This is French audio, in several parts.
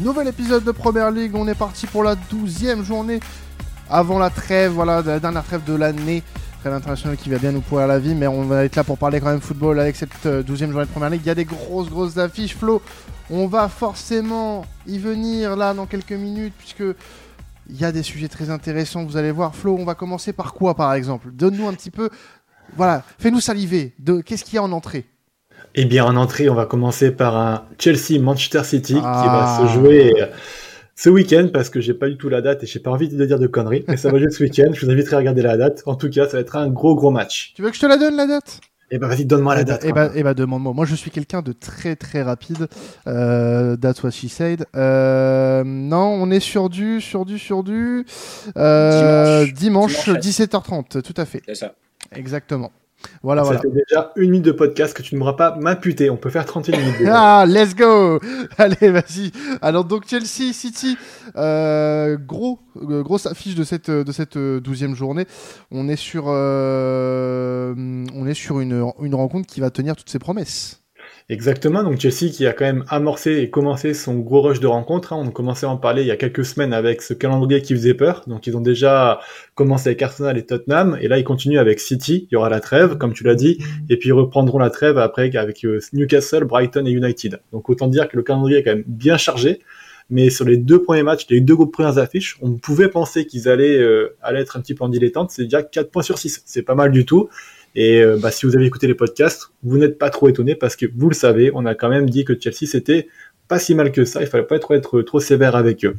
Nouvel épisode de Première League, on est parti pour la douzième journée avant la trêve, voilà, la dernière trêve de l'année. Trêve internationale qui va bien nous pourrir la vie, mais on va être là pour parler quand même football avec cette euh, douzième journée de Première League. Il y a des grosses, grosses affiches. Flo, on va forcément y venir là dans quelques minutes, puisque il y a des sujets très intéressants, vous allez voir. Flo, on va commencer par quoi par exemple? Donne-nous un petit peu, voilà, fais-nous saliver. De... Qu'est-ce qu'il y a en entrée? Eh bien, en entrée, on va commencer par un Chelsea-Manchester City qui va se Ah. jouer euh, ce week-end parce que j'ai pas du tout la date et j'ai pas envie de dire de conneries. Mais ça va jouer ce week-end. Je vous inviterai à regarder la date. En tout cas, ça va être un gros, gros match. Tu veux que je te la donne la date? Eh ben, vas-y, donne-moi la Eh ben- date. Eh ben, eh ben, demande-moi. Moi, je suis quelqu'un de très très rapide. Euh, that's what she said. Euh, non, on est sur du, sur du, sur du. Euh, dimanche, Dimanche. 17h30, tout à fait. C'est ça. Exactement. Voilà, ça voilà. fait déjà une minute de podcast que tu ne m'auras pas m'imputer. On peut faire 31 minutes. Ah, let's go Allez, vas-y. Alors donc Chelsea City, euh, gros, euh, grosse affiche de cette de cette euh, douzième journée. On est sur euh, on est sur une une rencontre qui va tenir toutes ses promesses. Exactement, donc Chelsea qui a quand même amorcé et commencé son gros rush de rencontres. hein. On commençait à en parler il y a quelques semaines avec ce calendrier qui faisait peur. Donc ils ont déjà commencé avec Arsenal et Tottenham, et là ils continuent avec City. Il y aura la trêve, comme tu l'as dit, et puis ils reprendront la trêve après avec euh, Newcastle, Brighton et United. Donc autant dire que le calendrier est quand même bien chargé. Mais sur les deux premiers matchs, les deux premières affiches, on pouvait penser qu'ils allaient, euh, allaient être un petit peu en dilettante. C'est déjà 4 points sur 6. C'est pas mal du tout. Et euh, bah, si vous avez écouté les podcasts, vous n'êtes pas trop étonné parce que vous le savez, on a quand même dit que Chelsea c'était pas si mal que ça. Il fallait pas être, être trop sévère avec eux.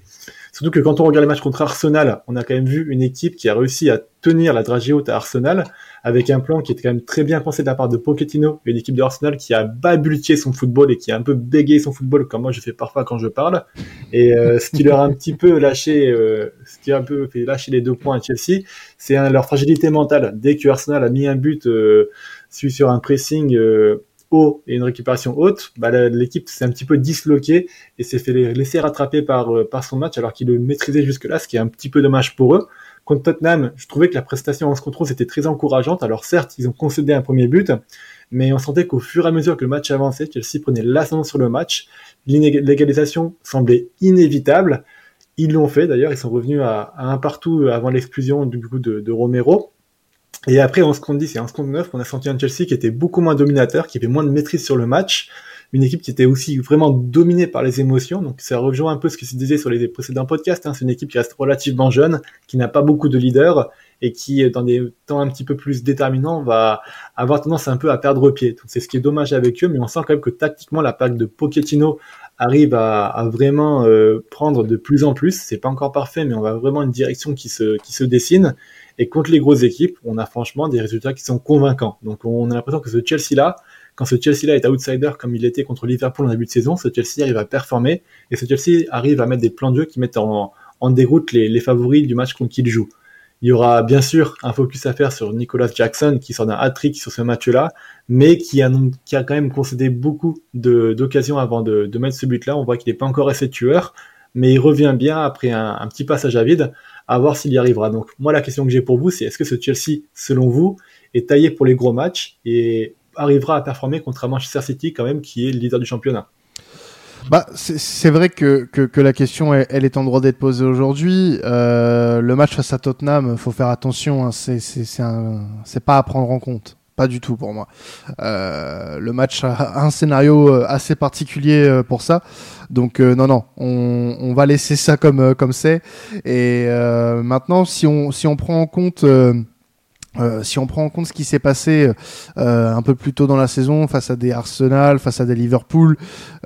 Surtout que quand on regarde les matchs contre Arsenal, on a quand même vu une équipe qui a réussi à tenir la dragée haute à Arsenal avec un plan qui était quand même très bien pensé de la part de Pochettino et l'équipe de Arsenal qui a babultié son football et qui a un peu bégayé son football comme moi je fais parfois quand je parle. Et euh, ce qui leur a un petit peu lâché, euh, ce qui a un peu fait lâcher les deux points à Chelsea, c'est un- leur fragilité mentale. Dès que Arsenal a mis un but euh, sur un pressing euh, et une récupération haute, bah, l'équipe s'est un petit peu disloquée et s'est fait laisser rattraper par, euh, par son match alors qu'il le maîtrisait jusque-là, ce qui est un petit peu dommage pour eux. Contre Tottenham, je trouvais que la prestation en ce contrôle c'était très encourageante. Alors certes, ils ont concédé un premier but, mais on sentait qu'au fur et à mesure que le match avançait, Chelsea prenait l'ascendant sur le match. L'égalisation semblait inévitable. Ils l'ont fait d'ailleurs, ils sont revenus à, un partout avant l'exclusion du coup de Romero. Et après, en seconde 10 et en seconde 9, on a senti un Chelsea qui était beaucoup moins dominateur, qui avait moins de maîtrise sur le match. Une équipe qui était aussi vraiment dominée par les émotions. Donc ça rejoint un peu ce que se disait sur les précédents podcasts. hein. C'est une équipe qui reste relativement jeune, qui n'a pas beaucoup de leaders et qui, dans des temps un petit peu plus déterminants, va avoir tendance un peu à perdre pied. Donc c'est ce qui est dommage avec eux, mais on sent quand même que tactiquement, la pack de Pochettino arrive à, à vraiment euh, prendre de plus en plus. C'est pas encore parfait, mais on va vraiment une direction qui se, qui se dessine. Et contre les grosses équipes, on a franchement des résultats qui sont convaincants. Donc on a l'impression que ce Chelsea-là, quand ce Chelsea-là est outsider comme il était contre Liverpool en début de saison, ce Chelsea arrive à performer et ce Chelsea arrive à mettre des plans de jeu qui mettent en, déroute les, favoris du match contre qui il joue. Il y aura bien sûr un focus à faire sur Nicolas Jackson qui sort d'un hat-trick sur ce match-là, mais qui a, quand même concédé beaucoup d'occasions avant de, de mettre ce but-là. On voit qu'il n'est pas encore assez tueur, mais il revient bien après un, un petit passage à vide, à voir s'il y arrivera. Donc moi la question que j'ai pour vous, c'est est-ce que ce Chelsea, selon vous, est taillé pour les gros matchs et arrivera à performer contre un Manchester City quand même qui est le leader du championnat? Bah, c'est- vrai que, que, la question, elle, est en droit d'être posée aujourd'hui. Euh, le match face à Tottenham, faut faire attention. Hein, c'est pas à prendre en compte. Pas du tout pour moi. Euh, le match a un scénario euh, assez particulier euh, pour ça. Donc non, non, on, va laisser ça comme comme c'est. Et maintenant, si on prend en compte ce qui s'est passé un peu plus tôt dans la saison face à des Arsenal, face à des Liverpool,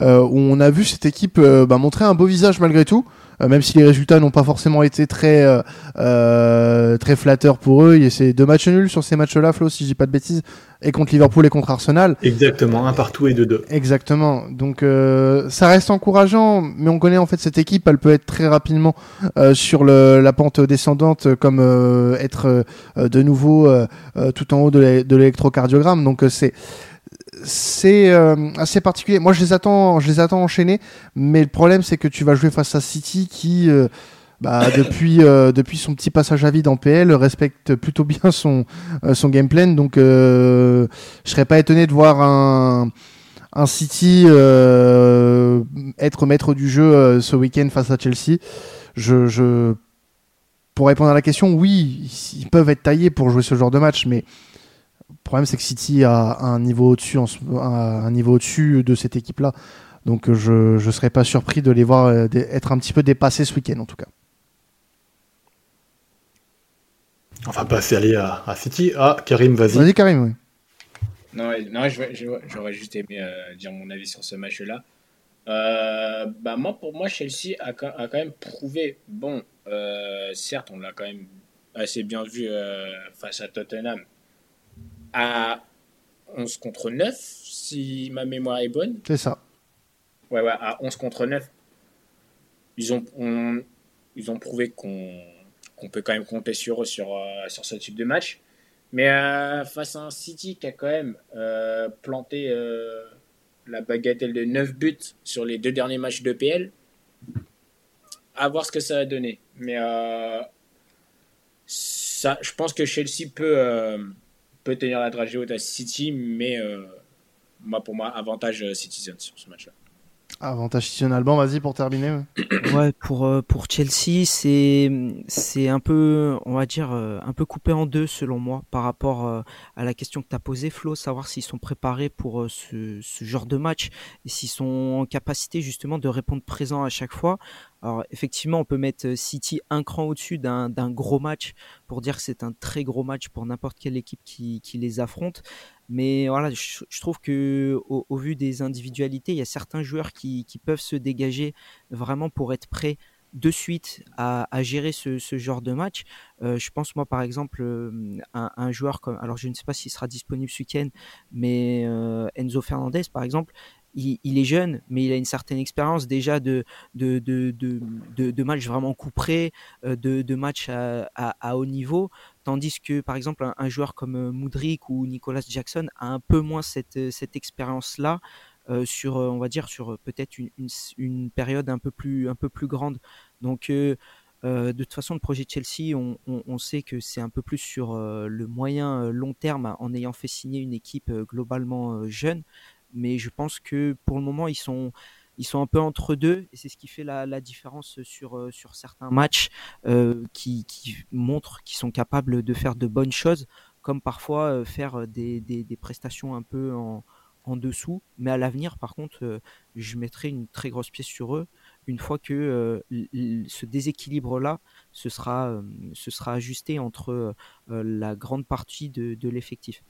où on a vu cette équipe bah, montrer un beau visage malgré tout, même si les résultats n'ont pas forcément été très euh, euh, très flatteurs pour eux. Il y a ces deux matchs nuls sur ces matchs-là, Flo, si je dis pas de bêtises, et contre Liverpool et contre Arsenal. Exactement, un partout et deux deux. Exactement. Donc euh, ça reste encourageant, mais on connaît en fait cette équipe, elle peut être très rapidement euh, sur le, la pente descendante, euh, comme euh, être euh, de nouveau euh, euh, tout en haut de l'é- de l'électrocardiogramme. Donc euh, c'est c'est euh, assez particulier. Moi je les attends, je les attends enchaînés, mais le problème c'est que tu vas jouer face à City qui euh, bah, depuis euh, depuis son petit passage à vide en PL respecte plutôt bien son son game plan. Donc je serais pas étonné de voir un un City être maître du jeu ce week-end face à Chelsea. Je, pour répondre à la question, oui, ils peuvent être taillés pour jouer ce genre de match, mais le problème c'est que City a un niveau au-dessus, un niveau au-dessus de cette équipe-là. Donc je ne serais pas surpris de les voir être un petit peu dépassés ce week-end en tout cas. On va passer aller à, à City. Ah, Karim, vas-y. Vas-y, Karim, oui. Non, non j'aurais juste aimé euh, dire mon avis sur ce match-là. Euh, bah moi, pour moi, Chelsea a, a quand même prouvé. Bon, euh, certes, on l'a quand même assez bien vu face à Tottenham. À 11 contre 9, si ma mémoire est bonne. C'est ça. Ouais, ouais, à 11 contre 9. Ils ont, ils ont prouvé qu'on peut quand même compter sur eux sur, euh, sur ce type de match. Mais euh, face à un City qui a quand même euh, planté la bagatelle de 9 buts sur les deux derniers matchs de PL, à voir ce que ça va donner. Mais ça, je pense que Chelsea peut, peut tenir la haute à City, mais moi, pour moi, avantage Citizen sur ce match-là. Avantage Citizen Alban, vas-y pour terminer. Ouais, pour euh, pour Chelsea, c'est c'est un peu, on va dire, euh, un peu coupé en deux selon moi par rapport euh, à la question que tu as posée, Flo, savoir s'ils sont préparés pour ce, ce genre de match et s'ils sont en capacité justement de répondre présent à chaque fois. Alors effectivement, on peut mettre City un cran au-dessus d'un gros match pour dire que c'est un très gros match pour n'importe quelle équipe qui, qui les affronte. Mais voilà, je, trouve que au, vu des individualités, il y a certains joueurs qui, peuvent se dégager vraiment pour être prêts de suite à, gérer ce, genre de match. Euh, je pense moi par exemple euh, un, un, joueur comme, alors je ne sais pas s'il sera disponible ce week-end, mais euh, Enzo Fernandez par exemple, il, est jeune, mais il a une certaine expérience déjà de, de, de, de, matchs vraiment couperés, euh, de, de matchs à, à, à, haut niveau. Tandis que, par exemple, un, joueur comme euh, Moudric ou Nicolas Jackson a un peu moins cette, euh, cette expérience-là. Euh, sur, on va dire, sur peut-être une, une, période un peu plus, un peu plus grande. Donc, euh, de toute façon, le projet de Chelsea, on, on sait que c'est un peu plus sur le moyen long terme en ayant fait signer une équipe globalement jeune mais je pense que pour le moment, ils sont, ils sont un peu entre deux et c'est ce qui fait la, différence sur, euh, sur certains matchs euh, qui, qui montrent qu'ils sont capables de faire de bonnes choses, comme parfois euh, faire des, des, prestations un peu en, en dessous. Mais à l'avenir, par contre, je mettrai une très grosse pièce sur eux une fois que euh, ce déséquilibre-là se sera, euh, se sera ajusté entre la grande partie de, de l'effectif.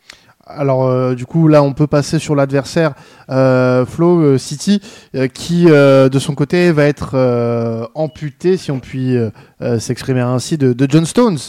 Alors, du coup, là, on peut passer sur l'adversaire Flo City, qui, de son côté, va être amputé, si on puis s'exprimer ainsi, de, de John Stones.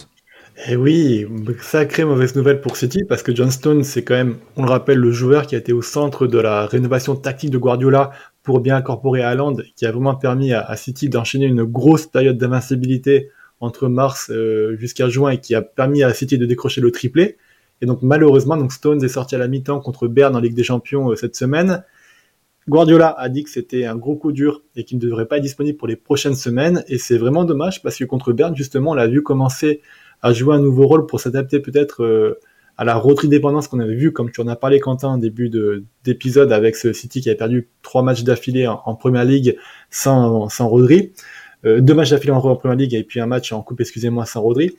Et eh oui, sacrée mauvaise nouvelle pour City parce que John Stone, c'est quand même, on le rappelle, le joueur qui a été au centre de la rénovation tactique de Guardiola pour bien incorporer Haaland, qui a vraiment permis à, City d'enchaîner une grosse période d'invincibilité entre mars euh, jusqu'à juin et qui a permis à City de décrocher le triplé. Et donc malheureusement, donc Stones est sorti à la mi-temps contre Berne en Ligue des Champions euh, cette semaine. Guardiola a dit que c'était un gros coup dur et qu'il ne devrait pas être disponible pour les prochaines semaines. Et c'est vraiment dommage parce que contre Berne, justement, on l'a vu commencer à jouer un nouveau rôle pour s'adapter peut-être euh, à la rotrie dépendance qu'on avait vu, comme tu en as parlé Quentin en début d'épisode avec ce City qui avait perdu trois matchs d'affilée en, Première Ligue sans, sans Rodri, euh, deux matchs d'affilée en, en, Première Ligue et puis un match en Coupe, excusez-moi, sans Rodri.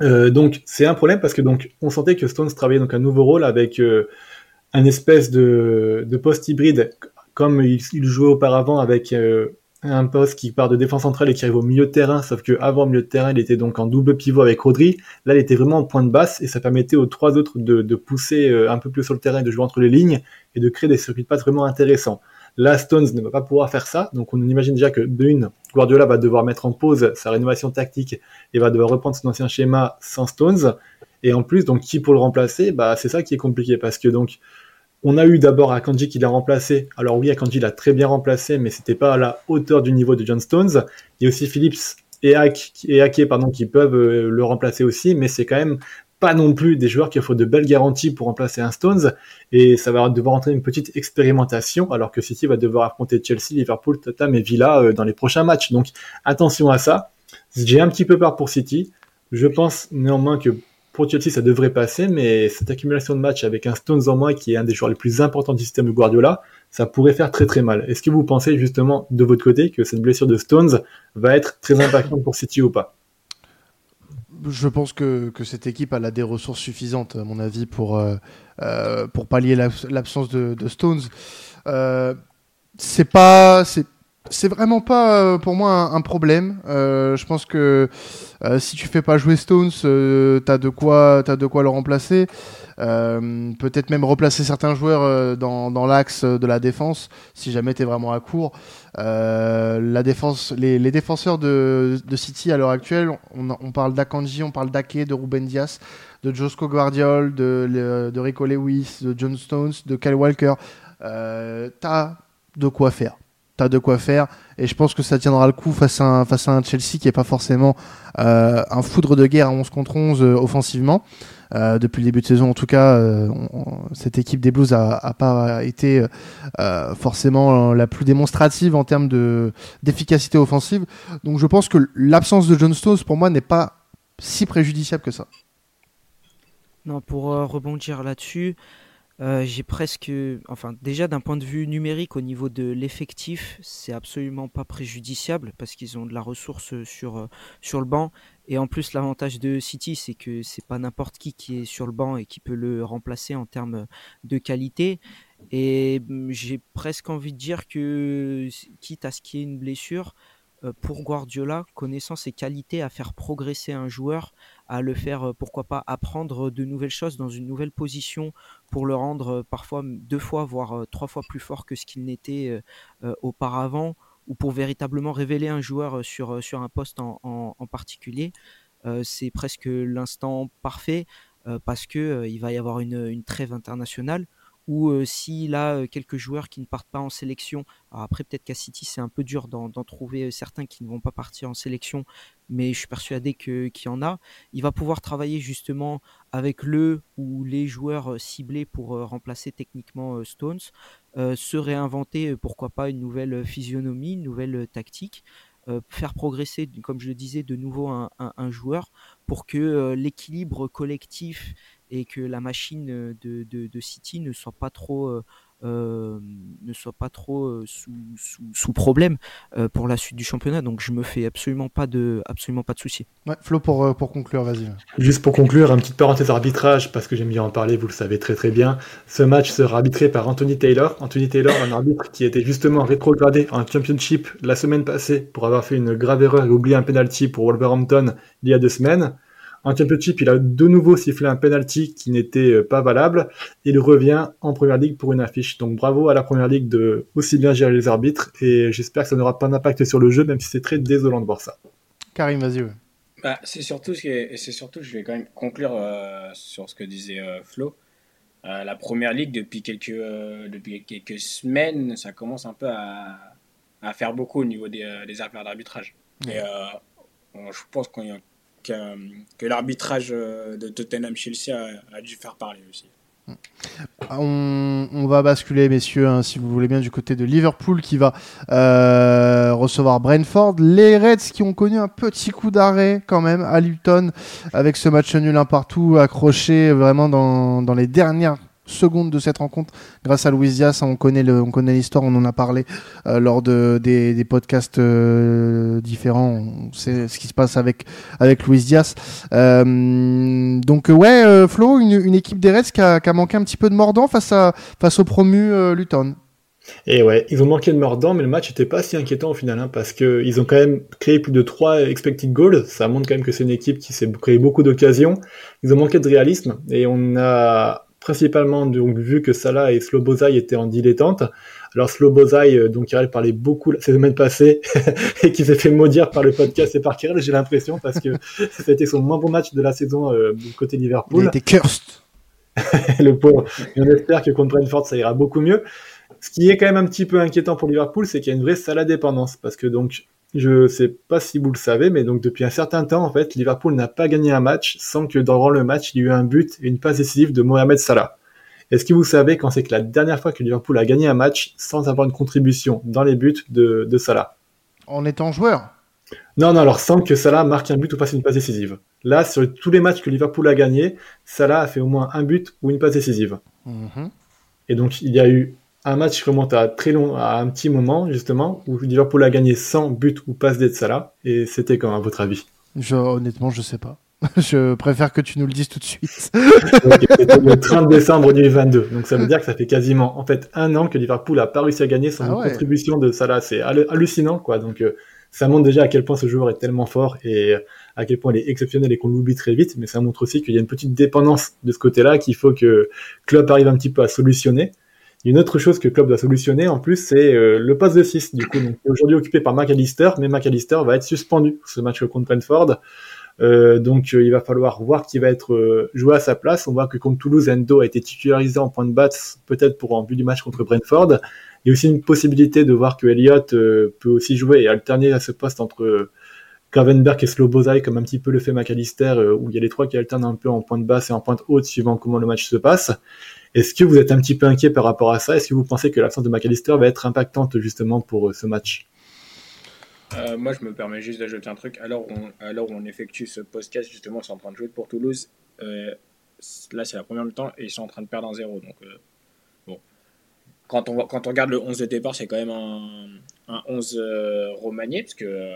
Euh, donc c'est un problème parce que donc on sentait que Stones travaillait donc un nouveau rôle avec euh, un espèce de, de poste hybride comme il, jouait auparavant avec un poste qui part de défense centrale et qui arrive au milieu de terrain, sauf que avant milieu de terrain, il était donc en double pivot avec Rodri. Là, il était vraiment en point de basse et ça permettait aux trois autres de, de pousser euh, un peu plus sur le terrain, de jouer entre les lignes et de créer des circuits de passe vraiment intéressants. Là, Stones ne va pas pouvoir faire ça, donc on imagine déjà que d'une, Guardiola va devoir mettre en pause sa rénovation tactique et va devoir reprendre son ancien schéma sans Stones. Et en plus, donc qui pour le remplacer, bah c'est ça qui est compliqué parce que donc on a eu d'abord Akanji qui l'a remplacé. Alors oui, Akanji l'a très bien remplacé, mais c'était pas à la hauteur du niveau de John Stones. Il y a aussi Phillips et, Ake, pardon, qui peuvent euh, le remplacer aussi, mais c'est quand même pas non plus des joueurs qui offrent de belles garanties pour remplacer un Stones, et ça va devoir entrer une petite expérimentation, alors que City va devoir affronter Chelsea, Liverpool, Tottenham et Villa euh, dans les prochains matchs. Donc attention à ça. J'ai un petit peu peur pour City. Je pense néanmoins que pour Chelsea, ça devrait passer, mais cette accumulation de matchs avec un Stones en moins qui est un des joueurs les plus importants du système de Guardiola, ça pourrait faire très très mal. Est-ce que vous pensez justement de votre côté que cette blessure de Stones va être très impactante pour City ou pas? Je pense que, cette équipe a des ressources suffisantes, à mon avis, pour, euh, euh, pour pallier l'absence de, de, Stones. Euh, c'est pas, c'est vraiment pas euh, pour moi un, problème. Euh, je pense que euh, si tu fais pas jouer Stones, t'as de quoi, as de quoi le remplacer. Peut-être même replacer certains joueurs dans, l'axe de la défense si jamais t'es vraiment à court. la défense, les, défenseurs de, City à l'heure actuelle, on, on parle d'Akanji, on parle d'Ake, de Ruben Dias, de Josco Guardiol, de, de Rico Lewis, de John Stones, de Kyle Walker. t'as de quoi faire t'as de quoi faire. Et je pense que ça tiendra le coup face à un, face à un Chelsea qui est pas forcément euh, un foudre de guerre à 11 contre 11 euh, offensivement. Euh, depuis le début de saison, en tout cas, cette équipe des Blues a pas été forcément la plus démonstrative en termes de d'efficacité offensive. Donc, je pense que l'absence de John Stones pour moi n'est pas si préjudiciable que ça. Non, pour rebondir là-dessus, euh, j'ai presque, enfin déjà d'un point de vue numérique au niveau de l'effectif, c'est absolument pas préjudiciable parce qu'ils ont de la ressource sur euh, sur le banc. Et en plus l'avantage de City c'est que c'est pas n'importe qui qui est sur le banc et qui peut le remplacer en termes de qualité. Et mm, j'ai presque envie de dire que quitte à ce qu'il y ait une blessure, euh, pour Guardiola, connaissant ses qualités à faire progresser un joueur, à le faire, euh, pourquoi pas, apprendre de nouvelles choses dans une nouvelle position pour le rendre euh, parfois deux fois, voire trois fois plus fort que ce qu'il n'était auparavant, ou pour véritablement révéler un joueur sur, sur un poste en, en, particulier. c'est presque l'instant parfait parce que il va y avoir une, une trêve internationale ou s'il a quelques joueurs qui ne partent pas en sélection, après peut-être qu'à City c'est un peu dur d'en trouver certains qui ne vont pas partir en sélection, mais je suis persuadé qu'il y en a, il va pouvoir travailler justement avec le ou les joueurs ciblés pour remplacer techniquement Stones, se réinventer pourquoi pas une nouvelle physionomie, une nouvelle tactique. Faire progresser, comme je le disais, de nouveau un, joueur pour que l'équilibre collectif et que la machine de, de, de City ne soit pas trop euh, ne soit pas trop euh, sous, sous, sous, problème euh, pour la suite du championnat. Donc je me fais absolument pas de absolument pas de soucis. Ouais, Flo pour pour conclure, vas-y. Juste pour conclure, une petite parenthèse arbitrage parce que j'aime bien en parler, vous le savez très très bien. Ce match sera arbitré par Anthony Taylor. Anthony Taylor, un arbitre qui était justement rétrogradé en Championship la semaine passée pour avoir fait une grave erreur et oublié un penalty pour Wolverhampton il y a deux semaines. En Championship, il a de nouveau sifflé un penalty qui n'était euh, pas valable. Il revient en Première Ligue pour une affiche. Donc bravo à la Première Ligue de aussi bien gérer les arbitres et j'espère que ça n'aura pas d'impact sur le jeu, même si c'est très désolant de voir ça. Karim, vas-y. Bah, c'est surtout ce que c'est surtout je vais quand même conclure euh, sur ce que disait euh, Flo. la Première Ligue depuis quelques depuis quelques semaines, ça commence un peu à, à faire beaucoup au niveau des, des affaires d'arbitrage. Et je pense qu'on que, l'arbitrage euh, de Tottenham-Chelsea a, dû faire parler aussi. On, va basculer, messieurs, hein, si vous voulez bien, du côté de Liverpool qui va euh, recevoir Brentford. Les Reds qui ont connu un petit coup d'arrêt quand même à Luton avec ce match nul un partout accroché vraiment dans, dans les dernières seconde de cette rencontre grâce à Louis Diaz. On connaît le, on connaît l'histoire, on en a parlé euh, lors de des, podcasts euh, différents. C'est ce qui se passe avec avec Louis Diaz. Euh, donc ouais, Flo, une, équipe des Reds qui a, manqué un petit peu de mordant face à face au promu Luton. Et ouais, ils ont manqué de mordant, mais le match n'était pas si inquiétant au final, hein, parce que ils ont quand même créé plus de 3 expected goals. Ça montre quand même que c'est une équipe qui s'est créé beaucoup d'occasions. Ils ont manqué de réalisme, et on a principalement donc vu que Salah et Slobozai étaient en dilettante. Alors Slobozai, euh, donc Kirel parlait beaucoup la semaine passée et qui s'est fait maudire par le podcast et par Kirel, j'ai l'impression, parce que c'était son moins bon match de la saison euh, du côté Liverpool. Il était cursed. le pauvre. Et on espère que contre Brentford, ça ira beaucoup mieux. Ce qui est quand même un petit peu inquiétant pour Liverpool, c'est qu'il y a une vraie Salah dépendance, parce que donc je sais pas si vous le savez, mais donc depuis un certain temps, en fait, Liverpool n'a pas gagné un match sans que dans le match, il y ait eu un but et une passe décisive de Mohamed Salah. Est-ce que vous savez quand c'est que la dernière fois que Liverpool a gagné un match sans avoir une contribution dans les buts de, de Salah? En étant joueur? Non, non, alors sans que Salah marque un but ou fasse une passe décisive. Là, sur tous les matchs que Liverpool a gagnés, Salah a fait au moins un but ou une passe décisive. Mhm. Et donc, il y a eu un match remonte à très long, à un petit moment, justement, où Liverpool a gagné sans but ou passe de Salah. Et c'était quand, à votre avis? Je, Honnêtement, je sais pas. je préfère que tu nous le dises tout de suite. C'était le 30 décembre 2022. Donc ça veut dire que ça fait quasiment en fait un an que Liverpool a pas réussi à gagner sans ah contribution de Salah. C'est hallucinant quoi. Donc euh, ça montre déjà à quel point ce joueur est tellement fort et à quel point il est exceptionnel et qu'on l'oublie très vite. Mais ça montre aussi qu'il y a une petite dépendance de ce côté-là qu'il faut que Klopp arrive un petit peu à solutionner. Une autre chose que Klopp doit solutionner en plus, c'est euh, le poste de 6 du coup. Donc aujourd'hui occupé par McAllister, mais McAllister va être suspendu pour ce match contre Brentford. Euh, donc euh, il va falloir voir qui va être joué à sa place. On voit que contre Toulouse, Endo a été titularisé en point de batte, peut-être pour en but du match contre Brentford. Il y a aussi une possibilité de voir que Elliott peut aussi jouer et alterner à ce poste entre Gravenberg et Slobozai, comme un petit peu le fait McAllister, où il y a les trois qui alternent un peu en pointe basse et en pointe haute, suivant comment le match se passe. Est-ce que vous êtes un petit peu inquiet par rapport à ça? Est-ce que vous pensez que l'absence de McAllister va être impactante justement pour euh, ce match? Euh, moi, je me permets juste d'ajouter un truc. Alors, on, alors on effectue ce podcast, justement, ils sont en train de jouer pour Toulouse. Euh, là, c'est la première mi-temps et ils sont en train de perdre un 0. Donc, bon. Quand on, quand on regarde le 11 de départ, c'est quand même un, un 11 romanier, parce que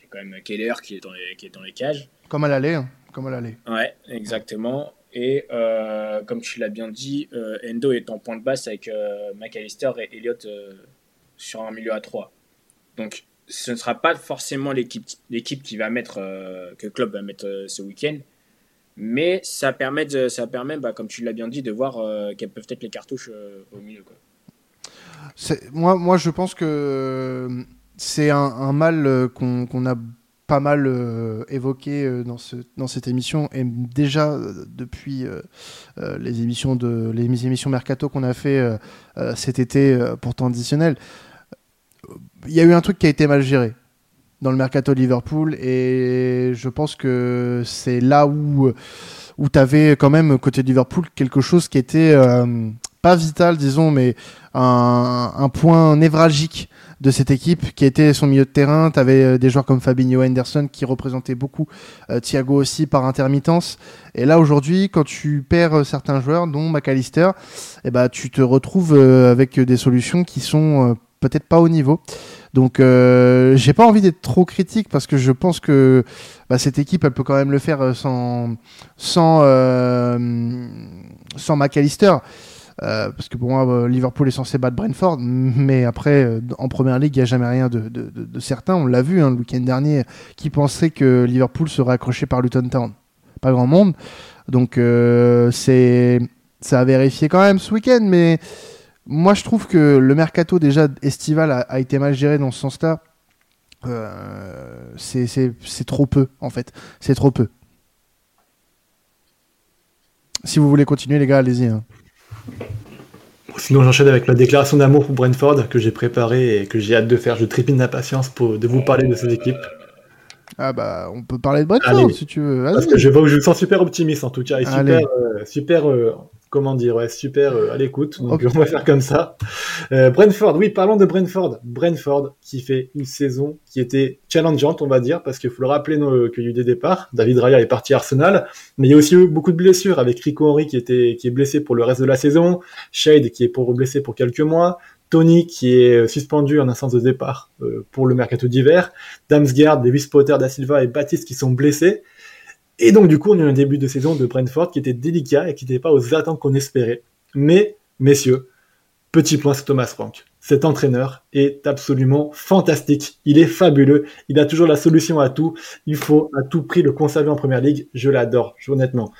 c'est quand même Keller qui est dans les, qui est dans les cages. Comme à l'aller. Hein. Comme à l'aller. Ouais, exactement. Et euh, comme tu l'as bien dit, euh, Endo est en point de basse avec euh, McAllister et Elliott sur un milieu à 3. Donc ce ne sera pas forcément l'équipe, qui va mettre, que Klopp va mettre ce week-end. Mais ça permet, de, ça permet bah, comme tu l'as bien dit, de voir quelles peuvent être les cartouches au milieu. Moi, moi, je pense que c'est un, mal qu'on, qu'on a pas mal euh, évoqué euh, dans, ce, dans cette émission. Et déjà euh, depuis les émissions de les émissions mercato qu'on a fait cet été pour temps additionnel il y a eu un truc qui a été mal géré dans le mercato Liverpool. Et je pense que c'est là où où tu avais quand même côté Liverpool quelque chose qui était pas vital disons mais un, un point névralgique de cette équipe qui était son milieu de terrain. Tu avais euh, des joueurs comme Fabinho Henderson qui représentaient beaucoup euh, Thiago aussi par intermittence. Et là aujourd'hui, quand tu perds euh, certains joueurs, dont McAllister, eh ben, tu te retrouves avec des solutions qui sont peut-être pas au niveau. Donc j'ai pas envie d'être trop critique parce que je pense que bah, cette équipe elle peut quand même le faire sans sans sans McAllister. Euh, parce que pour moi, euh, Liverpool est censé battre Brentford, mais après, euh, en première ligue, il n'y a jamais rien de, de, certain. On l'a vu hein, le week-end dernier, qui pensait que Liverpool serait accroché par Luton Town Pas grand monde. Donc, c'est ça a vérifié quand même ce week-end, mais moi, je trouve que le mercato déjà estival a, été mal géré dans ce sens-là. c'est trop peu, en fait. C'est trop peu. Si vous voulez continuer, les gars, allez-y. Hein. Sinon, j'enchaîne avec la déclaration d'amour pour Brentford que j'ai préparée et que j'ai hâte de faire. Je trépine d'impatience pour de vous parler de ces équipes. Ah bah, on peut parler de Brentford si tu veux. Parce que je vois que je me sens super optimiste en tout cas et super, euh, super euh, comment dire, ouais, super euh, à l'écoute. Donc on va faire comme ça. Euh, Brentford, oui, parlons de Brentford. Brentford qui fait une saison qui était challengeante, on va dire, parce qu'il faut le rappeler qu'il y a eu des départs. David Raya est parti à Arsenal, mais il y a aussi eu beaucoup de blessures avec Rico Henry qui était qui est blessé pour le reste de la saison, Shade qui est pour blessé pour quelques mois. Tony qui est suspendu en instance de départ euh, pour le mercato d'hiver, Damsgaard, Davis Potter, Da Silva et Baptiste qui sont blessés. Et donc, du coup, on a eu un début de saison de Brentford qui était délicat et qui n'était pas aux attentes qu'on espérait. Mais, messieurs, petit point sur Thomas Frank. Cet entraîneur est absolument fantastique. Il est fabuleux. Il a toujours la solution à tout. Il faut à tout prix le conserver en première ligue. Je l'adore, honnêtement.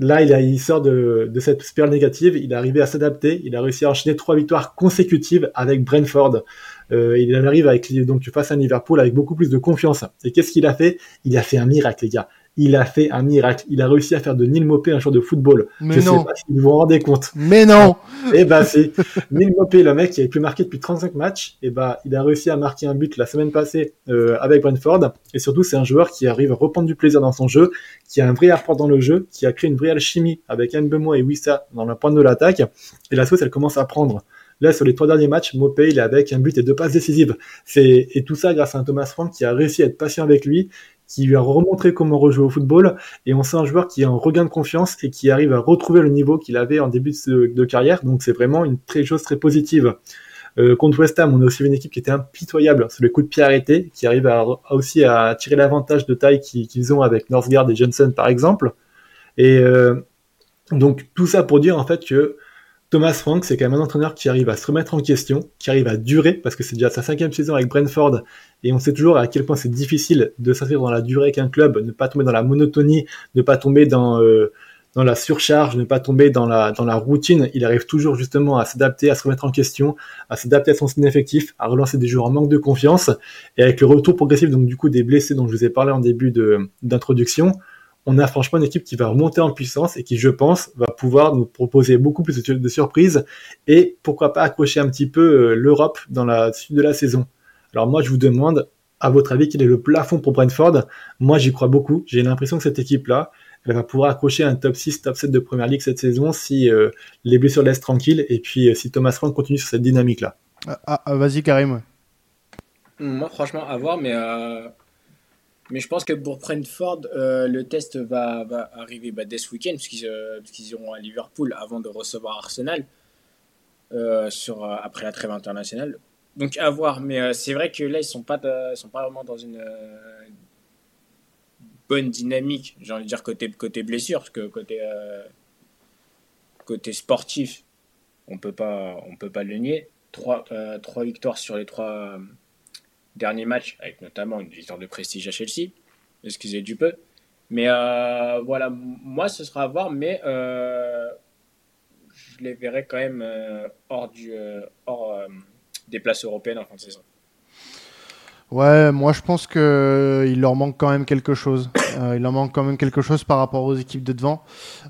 Là, il, sort de, de, cette spirale négative. Il est arrivé à s'adapter. Il a réussi à enchaîner trois victoires consécutives avec Brentford. Euh, il arrive avec donc face à Liverpool avec beaucoup plus de confiance. Et qu'est-ce qu'il a fait? Il a fait un miracle, les gars il a fait un miracle. Il a réussi à faire de Neil Mopé un joueur de football. Mais je non. sais pas si vous vous rendez compte. Mais non. et eh ben c'est Neil Mopé, le mec qui avait plus marqué depuis 35 matchs. Et eh ben il a réussi à marquer un but la semaine passée euh, avec Brentford. Et surtout c'est un joueur qui arrive à reprendre du plaisir dans son jeu, qui a un vrai apport dans le jeu, qui a créé une vraie alchimie avec Mbemo et Wissa dans la pointe de l'attaque. Et la sauce elle commence à prendre. Là, sur les trois derniers matchs, Mopé, il est avec un but et deux passes décisives. C'est, et tout ça grâce à un Thomas Frank qui a réussi à être patient avec lui, qui lui a remontré comment rejouer au football. Et on sent un joueur qui a un regain de confiance et qui arrive à retrouver le niveau qu'il avait en début de, carrière. Donc c'est vraiment une très chose très positive. Euh, contre West Ham, on a aussi une équipe qui était impitoyable sur le coup de pied arrêté, qui arrive à, aussi à tirer l'avantage de taille qu'ils ont avec Northgard et Johnson par exemple. Et euh, donc tout ça pour dire en fait que Thomas Frank, c'est quand même un entraîneur qui arrive à se remettre en question, qui arrive à durer, parce que c'est déjà sa cinquième saison avec Brentford, et on sait toujours à quel point c'est difficile de s'inscrire dans la durée qu'un club, ne pas tomber dans la monotonie, ne pas tomber dans, euh, dans la surcharge, ne pas tomber dans la, dans la routine. Il arrive toujours justement à s'adapter, à se remettre en question, à s'adapter à son style effectif, à relancer des joueurs en manque de confiance, et avec le retour progressif donc du coup des blessés dont je vous ai parlé en début d'introduction, on a franchement une équipe qui va remonter en puissance et qui, je pense, va pouvoir nous proposer beaucoup plus de, surprises et pourquoi pas accrocher un petit peu euh, l'Europe dans la suite de la saison. Alors moi, je vous demande, à votre avis, quel est le plafond pour Brentford? Moi, j'y crois beaucoup. J'ai l'impression que cette équipe-là, elle va pouvoir accrocher un top 6, top 7 de Première Ligue cette saison si euh, les blessures laissent tranquille et puis euh, si Thomas Frank continue sur cette dynamique-là. Ah, ah, vas-y Karim. Moi, franchement, à voir, mais mais je pense que pour Brentford, euh, le test va, arriver bah, dès ce week-end, puisqu'ils euh, iront à Liverpool avant de recevoir Arsenal euh, sur, après la trêve internationale. Donc à voir, mais c'est vrai que là, ils ne sont, pas vraiment dans une bonne dynamique, j'ai envie de dire côté, blessure, parce que côté, sportif, on ne peut pas le nier. Trois victoires sur les trois dernier match, avec notamment une victoire de prestige à Chelsea. Excusez du peu. Mais euh, voilà, moi, ce sera à voir, mais euh, je les verrai quand même euh, hors, des places européennes en fin de saison. Ouais, moi je pense que il leur manque quand même quelque chose. Euh, il leur manque quand même quelque chose par rapport aux équipes de devant.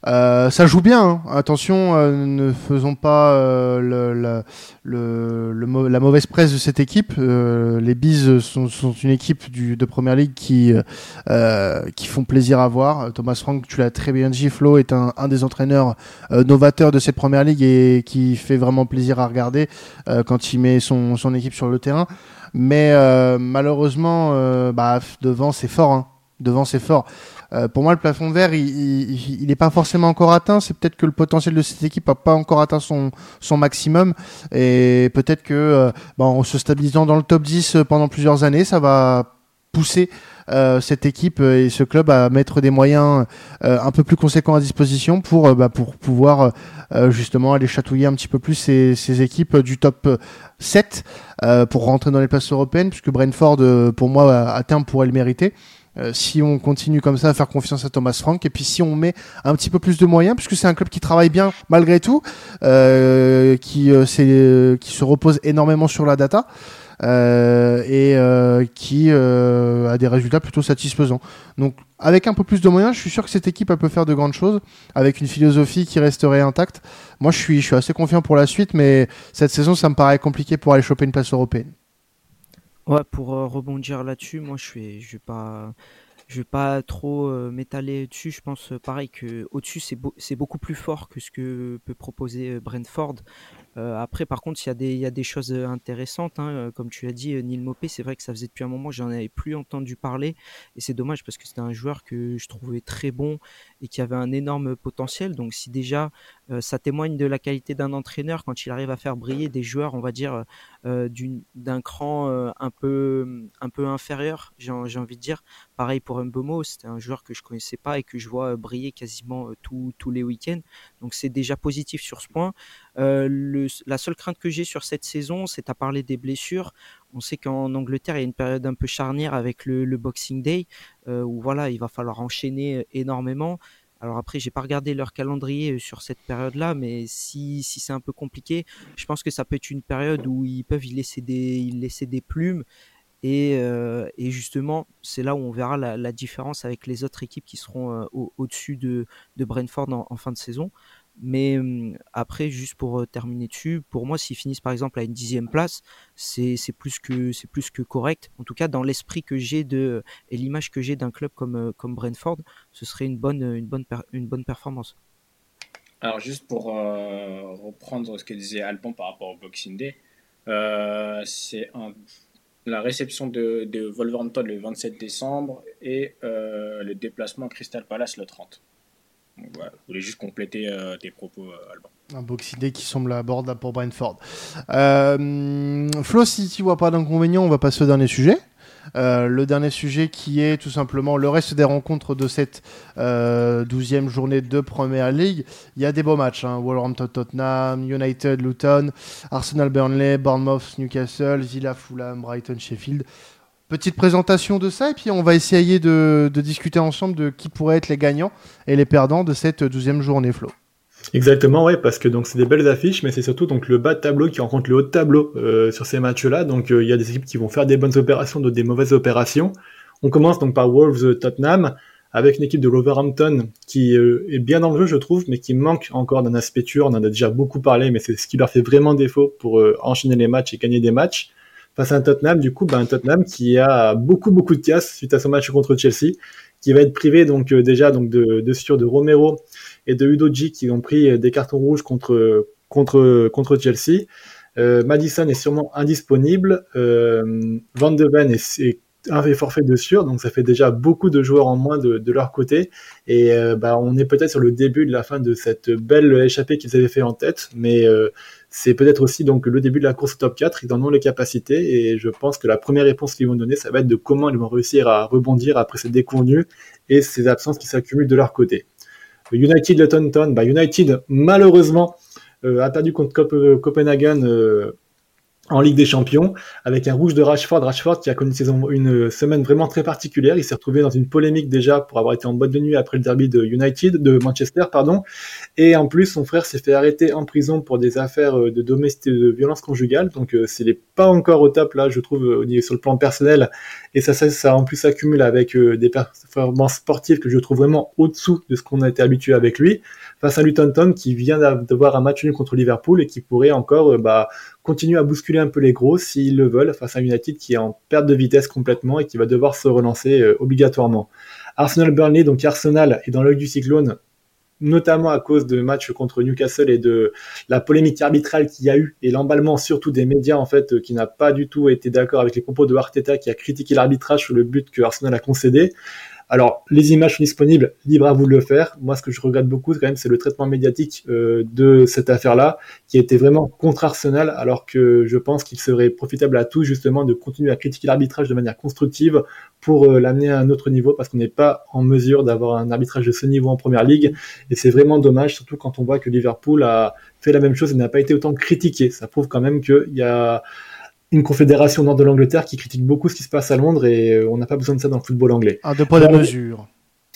Euh, ça joue bien. Hein. Attention, euh, ne faisons pas euh, le, le, le, la mauvaise presse de cette équipe. Euh, les Bees sont, sont, une équipe du, de première ligue qui qui font plaisir à voir. Thomas Frank, tu l'as très bien dit, Flo est un, un des entraîneurs novateurs de cette première ligue et qui fait vraiment plaisir à regarder quand il met son, son équipe sur le terrain. Mais euh, malheureusement, euh, bah, devant c'est fort. Hein. Devant c'est fort. Euh, pour moi, le plafond vert, il n'est pas forcément encore atteint. C'est peut-être que le potentiel de cette équipe n'a pas encore atteint son, maximum. Et peut-être que, bah, en se stabilisant dans le top 10 pendant plusieurs années, ça va pousser euh, cette équipe et ce club à mettre des moyens euh, un peu plus conséquents à disposition pour, bah, pour pouvoir justement aller chatouiller un petit peu plus ces, ces équipes du top 7 euh, pour rentrer dans les places européennes, puisque Brentford, euh, pour moi, à terme pourrait le mériter. Euh, si on continue comme ça à faire confiance à Thomas Frank et puis si on met un petit peu plus de moyens puisque c'est un club qui travaille bien malgré tout euh, qui euh, qui se repose énormément sur la data euh, et euh, qui euh, a des résultats plutôt satisfaisants. Donc avec un peu plus de moyens, je suis sûr que cette équipe peut faire de grandes choses avec une philosophie qui resterait intacte. Moi, je suis, je suis assez confiant pour la suite, mais cette saison, ça me paraît compliqué pour aller choper une place européenne. Ouais, pour rebondir là-dessus, moi, je suis, je vais pas, je vais pas trop m'étaler dessus. Je pense pareil que au-dessus, c'est beaucoup plus fort que ce que peut proposer Brentford. Euh, après, par contre, il y, a des, choses euh, intéressantes. Hein. Euh, comme tu l'as dit, Neil Mopé, c'est vrai que ça faisait depuis un moment, j'en avais plus entendu parler. Et c'est dommage parce que c'était un joueur que je trouvais très bon et qui avait un énorme potentiel. Donc, si déjà ça témoigne de la qualité d'un entraîneur quand il arrive à faire briller des joueurs, on va dire, d'un cran un, peu, un peu inférieur, j'ai envie de dire. Pareil pour Mbomo, c'était un joueur que je connaissais pas et que je vois briller quasiment tous les week-ends. Donc, c'est déjà positif sur ce point. Le la seule crainte que j'ai sur cette saison, c'est à parler des blessures. On sait qu'en Angleterre, il y a une période un peu charnière avec le, Boxing Day, euh, où voilà, il va falloir enchaîner énormément. Alors après, j'ai pas regardé leur calendrier euh, sur cette période-là, mais si, c'est un peu compliqué, je pense que ça peut être une période où ils peuvent y laisser des, laisser des plumes. Euh, et, justement, c'est là où on verra la, différence avec les autres équipes qui seront au-dessus de, Brentford en, fin de saison. Mais après, juste pour terminer dessus, pour moi, s'ils finissent par exemple à une dixième place, c'est plus que c'est plus que correct. En tout cas, dans l'esprit que j'ai de et l'image que j'ai d'un club comme comme Brentford, ce serait une bonne une bonne une bonne performance. Alors juste pour reprendre ce que disait Alban par rapport au Boxing Day, c'est la réception de, de, Wolverhampton le 27 décembre et le déplacement à Crystal Palace le 30. Voilà, je voulais juste compléter tes propos, Alban. Un Boxing Day qui semble abordable pour Brentford. Euh, Flo, si tu vois pas d'inconvénient, on va passer au dernier sujet. Euh, le dernier sujet qui est tout simplement le reste des rencontres de cette euh, douzième 12 journée de Premier League. Il y a des beaux matchs. Hein. Wolverhampton, Tottenham, United, Luton, Arsenal, Burnley, Bournemouth, Newcastle, Villa, Fulham, Brighton, Sheffield. Petite présentation de ça et puis on va essayer de, discuter ensemble de qui pourraient être les gagnants et les perdants de cette douzième journée, Flo. Exactement, ouais, parce que donc c'est des belles affiches, mais c'est surtout donc le bas tableau qui rencontre le haut tableau euh, sur ces matchs-là. Donc euh, il y a des équipes qui vont faire des bonnes opérations, d'autres des mauvaises opérations. On commence donc par Wolves Tottenham avec une équipe de Wolverhampton qui euh, est bien dans le jeu, je trouve, mais qui manque encore d'un aspect tueur. On en a déjà beaucoup parlé, mais c'est ce qui leur fait vraiment défaut pour enchaîner les matchs et gagner des matchs. Face à un Tottenham, du coup, ben, un Tottenham qui a beaucoup beaucoup de casse suite à son match contre Chelsea, qui va être privé donc déjà donc de, de sûr de Romero et de Udoji qui ont pris des cartons rouges contre, contre, contre Chelsea. Euh, Madison est sûrement indisponible. Euh, Van de Ven est, un forfait de sûr, donc ça fait déjà beaucoup de joueurs en moins de, de leur côté. Et euh, bah, on est peut-être sur le début de la fin de cette belle échappée qu'ils avaient fait en tête, mais euh, c'est peut-être aussi donc le début de la course top 4. Ils en ont les capacités et je pense que la première réponse qu'ils vont donner, ça va être de comment ils vont réussir à rebondir après ces déconvenus et ces absences qui s'accumulent de leur côté. United Tonton, bah United malheureusement euh, a perdu contre Copenhagen euh, en Ligue des Champions, avec un rouge de Rashford. Rashford qui a connu une, semaine vraiment très particulière. Il s'est retrouvé dans une polémique déjà pour avoir été en boîte de nuit après le derby de United, de Manchester, pardon. Et en plus, son frère s'est fait arrêter en prison pour des affaires euh, de domestique, de violence conjugale. Donc, euh, c'est pas encore au top là, je trouve, au niveau sur le plan personnel. Et ça, ça, ça en plus s'accumule avec euh, des performances sportives que je trouve vraiment au-dessous de ce qu'on a été habitué avec lui. Face à Luton Town qui vient d'avoir un match nul contre Liverpool et qui pourrait encore bah, continuer à bousculer un peu les gros s'ils le veulent face à United qui est en perte de vitesse complètement et qui va devoir se relancer euh, obligatoirement. Arsenal Burnley, donc Arsenal est dans l'œil du cyclone notamment à cause de matchs contre Newcastle et de la polémique arbitrale qu'il y a eu et l'emballement surtout des médias en fait euh, qui n'a pas du tout été d'accord avec les propos de Arteta qui a critiqué l'arbitrage sur le but que Arsenal a concédé. Alors, les images sont disponibles, libre à vous de le faire. Moi, ce que je regrette beaucoup, quand même, c'est le traitement médiatique euh, de cette affaire-là, qui a été vraiment contre Arsenal, alors que je pense qu'il serait profitable à tous, justement, de continuer à critiquer l'arbitrage de manière constructive pour euh, l'amener à un autre niveau, parce qu'on n'est pas en mesure d'avoir un arbitrage de ce niveau en première ligue. Et c'est vraiment dommage, surtout quand on voit que Liverpool a fait la même chose et n'a pas été autant critiqué. Ça prouve quand même qu'il y a une confédération nord de l'Angleterre qui critique beaucoup ce qui se passe à Londres et euh, on n'a pas besoin de ça dans le football anglais. Ah, de poids de mesure.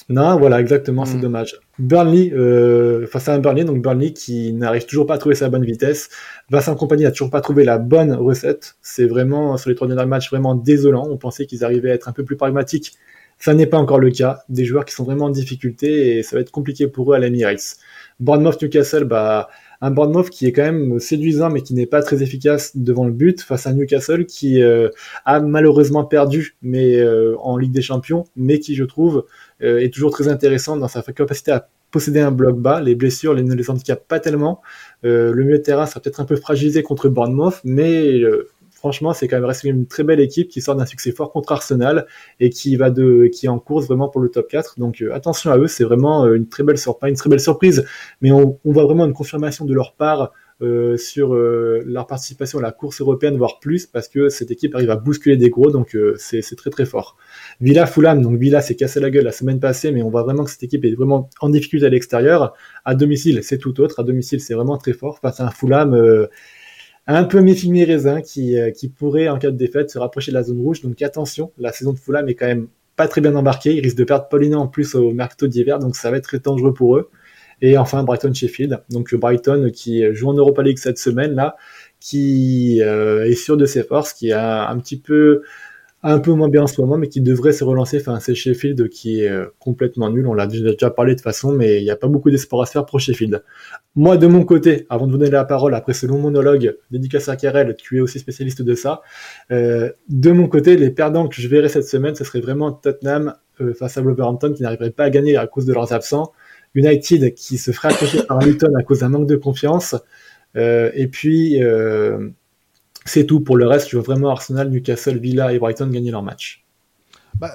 Non, voilà, exactement, c'est mm. dommage. Burnley, euh, face à un Burnley, donc Burnley qui n'arrive toujours pas à trouver sa bonne vitesse. Vincent Compagnie n'a toujours pas trouvé la bonne recette. C'est vraiment, sur les trois derniers matchs, vraiment désolant. On pensait qu'ils arrivaient à être un peu plus pragmatiques. Ça n'est pas encore le cas. Des joueurs qui sont vraiment en difficulté et ça va être compliqué pour eux à l'Emirates. Bournemouth Newcastle, bah, un Bournemouth qui est quand même séduisant mais qui n'est pas très efficace devant le but face à Newcastle qui euh, a malheureusement perdu mais euh, en Ligue des Champions mais qui je trouve euh, est toujours très intéressant dans sa capacité à posséder un bloc bas, les blessures les, ne les handicapent pas tellement. le milieu de terrain sera peut-être un peu fragilisé contre Bournemouth mais franchement, c'est quand même resté une très belle équipe qui sort d'un succès fort contre Arsenal et qui va de, qui est en course vraiment pour le top 4. Donc euh, attention à eux, c'est vraiment euh, une très belle surprise, une très belle surprise, mais on, voit vraiment une confirmation de leur part euh, sur leur participation à la course européenne, voire plus, parce que cette équipe arrive à bousculer des gros, donc c'est très très fort. Villa Fulham, donc Villa s'est cassé la gueule la semaine passée, mais on voit vraiment que cette équipe est vraiment en difficulté à l'extérieur. À domicile, c'est tout autre. À domicile, c'est vraiment très fort face à un Fulham un peu mi raisin qui, euh, qui pourrait, en cas de défaite, se rapprocher de la zone rouge. Donc attention, la saison de Fulham est quand même pas très bien embarquée. Ils risquent de perdre Paulina en plus au mercato d'hiver, donc ça va être très dangereux pour eux. Et enfin Brighton Sheffield. Donc Brighton qui joue en Europa League cette semaine là, qui euh, est sûr de ses forces, qui a un petit peu un peu moins bien en ce moment, mais qui devrait se relancer. Enfin, c'est Sheffield qui est euh, complètement nul. On l'a déjà parlé de façon, mais il n'y a pas beaucoup d'espoir à se faire pour Sheffield. Moi, de mon côté, avant de vous donner la parole, après ce long monologue dédicace à Karel, tu es aussi spécialiste de ça, euh, de mon côté, les perdants que je verrai cette semaine, ce serait vraiment Tottenham euh, face à Wolverhampton qui n'arriverait pas à gagner à cause de leurs absents. United qui se ferait accrocher par Luton à cause d'un manque de confiance. et puis, c'est tout. Pour le reste, je vois vraiment Arsenal, Newcastle, Villa et Brighton gagner leur match. Bah,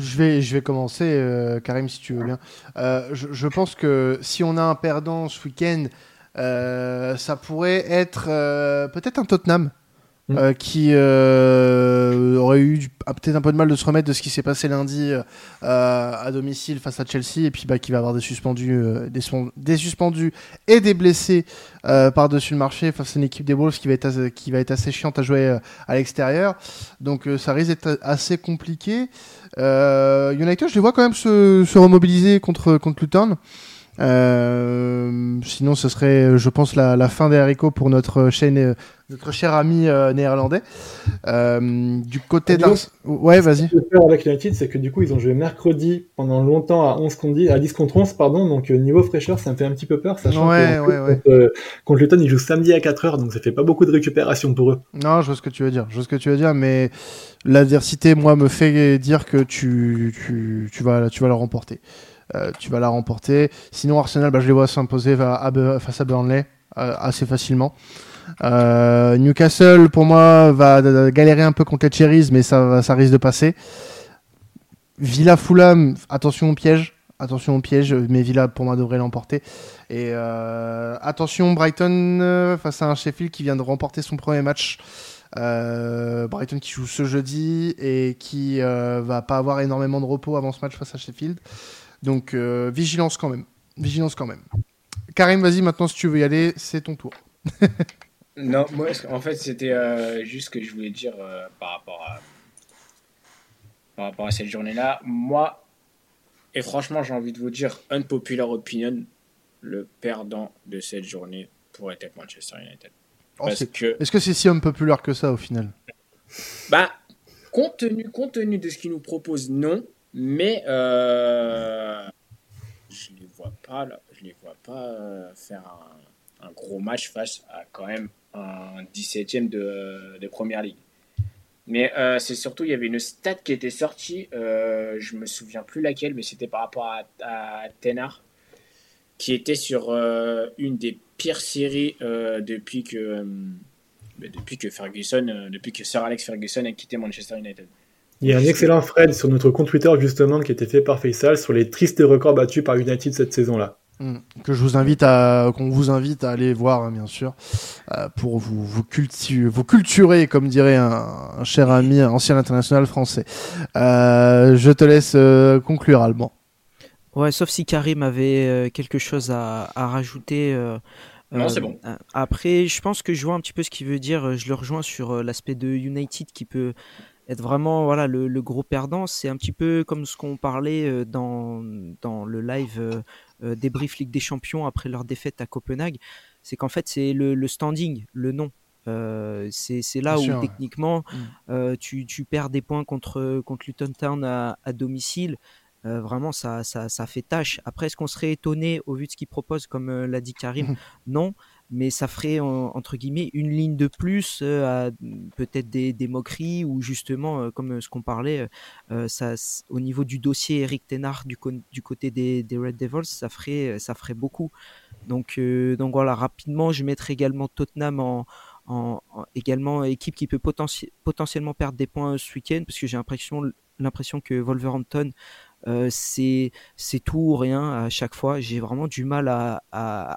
je vais, je vais commencer, euh, Karim, si tu veux bien. Euh, je, pense que si on a un perdant ce week-end, euh, ça pourrait être peut-être un Tottenham. Mm. qui aurait eu peut-être un peu de mal de se remettre de ce qui s'est passé lundi à domicile face à Chelsea et puis bah, qui va avoir des suspendus, des, des, suspendus et des blessés par-dessus le marché face à une équipe des Wolves qui va être, qui va être assez chiante à jouer à l'extérieur. Donc ça risque d'être assez compliqué. Euh, United, je les vois quand même se, se remobiliser contre, contre Luton. Euh, sinon, ce serait, je pense, la, la fin des haricots pour notre chaîne, notre cher ami euh, néerlandais. Euh, du côté d'Ars, ouais, vas-y. Ce que avec United, c'est que du coup, ils ont joué mercredi pendant longtemps à 11 contre à 10 contre 11, pardon. Donc niveau fraîcheur, ça me fait un petit peu peur, sachant ouais, ouais, ouais. Contre, contre, Luton, ils jouent samedi à 4 heures, donc ça fait pas beaucoup de récupération pour eux. Non, je vois ce que tu veux dire. Je vois ce que tu veux dire, mais l'adversité, moi, me fait dire que tu, tu, tu vas, tu vas la remporter. Euh, tu vas la remporter. Sinon, Arsenal, bah, je les vois s'imposer face à Burnley euh, assez facilement. Euh, Newcastle, pour moi, va galérer un peu contre les Cherries, mais ça, risque de passer. Villa Fulham, attention au piège. Attention au piège, mais Villa pour moi devrait l'emporter. Et attention Brighton face à Sheffield qui vient de remporter son premier match. Brighton qui joue ce jeudi et qui va pas avoir énormément de repos avant ce match face à Sheffield. Donc euh, vigilance quand même. Vigilance quand même. Karim, vas-y maintenant si tu veux y aller, c'est ton tour. non, moi en fait c'était euh, juste ce que je voulais dire euh, par rapport à par rapport à cette journée-là. Moi, et franchement j'ai envie de vous dire, unpopular opinion, le perdant de cette journée pourrait être Manchester United. Oh, est-ce que c'est si unpopular que ça au final? Bah, compte tenu, compte tenu de ce qu'il nous propose, non. Mais euh, je ne les vois pas, là, je les vois pas euh, faire un, gros match face à quand même un 17e de, de Première Ligue. Mais euh, c'est surtout, il y avait une stat qui était sortie, euh, je me souviens plus laquelle, mais c'était par rapport à, à Tenard, qui était sur une des pires séries depuis que depuis que Ferguson, depuis que Sir Alex Ferguson a quitté Manchester United. Il y a un excellent thread sur notre compte Twitter justement qui a été fait par Faisal sur les tristes records battus par United cette saison-là. Hmm. que je vous invite à, qu'on vous invite à aller voir, hein, bien sûr, euh, pour vous vous, vous culturer, comme dirait un, cher ami, un ancien international français. Euh, je te laisse euh, conclure, Alban. Ouais, sauf si Karim avait quelque chose à, à rajouter. non, c'est bon. Après, je pense que je vois un petit peu ce qu'il veut dire. Je le rejoins sur l'aspect de United qui peut être vraiment voilà le, le gros perdant. C'est un petit peu comme ce qu'on parlait euh, dans, dans le live euh, euh, débrief Ligue des Champions après leur défaite à Copenhague. C'est qu'en fait c'est le, le, standing, le nom. Euh, c'est là où techniquement mm. euh, tu, tu, perds des points contre, contre Luton Town à, à domicile. Euh, vraiment, ça, ça, ça, fait tâche. Après, est-ce qu'on serait étonné au vu de ce qu'il propose, comme l'a dit Karim? Non mais ça ferait entre guillemets une ligne de plus euh, à peut-être des, moqueries ou justement euh, comme ce qu'on parlait euh, au niveau du dossier Eric Tenard du, côté des, des, Red Devils ça ferait ça ferait beaucoup. Donc donc voilà rapidement je mettrai également Tottenham en, en, également équipe qui peut potentiellement perdre des points ce week-end parce que j'ai l'impression l'impression que Wolverhampton euh, c'est tout ou rien à chaque fois. J'ai vraiment du mal à,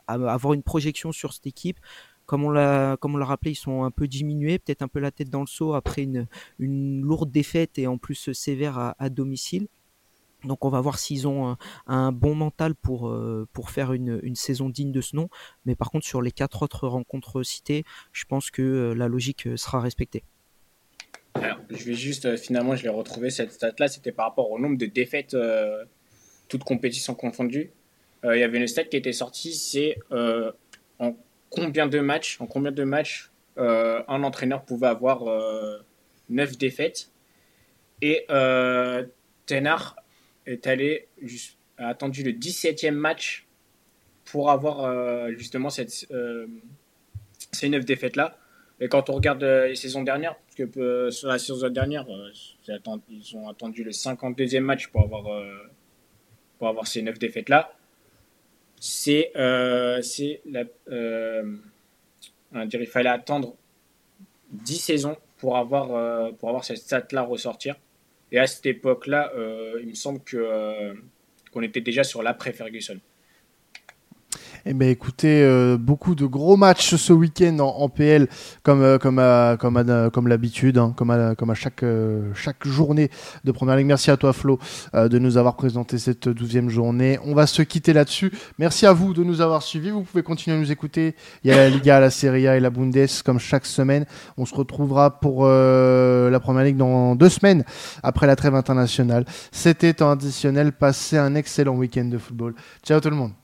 avoir une projection sur cette équipe. Comme on l'a rappelé, ils sont un peu diminués, peut-être un peu la tête dans le seau après une, lourde défaite et en plus sévère à, domicile. Donc on va voir s'ils ont un, bon mental pour, euh, pour faire une, saison digne de ce nom. Mais par contre sur les quatre autres rencontres citées, je pense que euh, la logique sera respectée. Alors, je vais juste, euh, finalement, je l'ai retrouvé cette stat-là, c'était par rapport au nombre de défaites, euh, toutes compétitions confondues. Euh, il y avait une stat qui était sortie, c'est en combien de matchs, en combien de matchs un entraîneur pouvait avoir 9 défaites. Et Tenard est allé, a attendu le 17e match pour avoir justement cette, ces 9 défaites-là. Et quand on regarde les saisons dernières, que euh, sur la saison dernière, euh, ils ont attendu le 52e match pour avoir, euh, pour avoir ces 9 défaites-là. c'est euh, la euh, il fallait attendre 10 saisons pour avoir euh, pour avoir cette stat là ressortir et à cette époque là il me semble qu'on était déjà sur l'après Ferguson eh ben écoutez, euh, beaucoup de gros matchs ce week-end en, PL, comme euh, comme comme comme l'habitude, hein, comme à, comme à chaque euh, chaque journée de Première Ligue. Merci à toi Flo de nous avoir présenté cette douzième journée. On va se quitter là-dessus. Merci à vous de nous avoir suivis. Vous pouvez continuer à nous écouter. Il y a la Liga, la Serie A et la Bundes comme chaque semaine. On se retrouvera pour la Première Ligue dans deux semaines après la trêve internationale. C'était en additionnel. Passez un excellent week-end de football. Ciao tout le monde.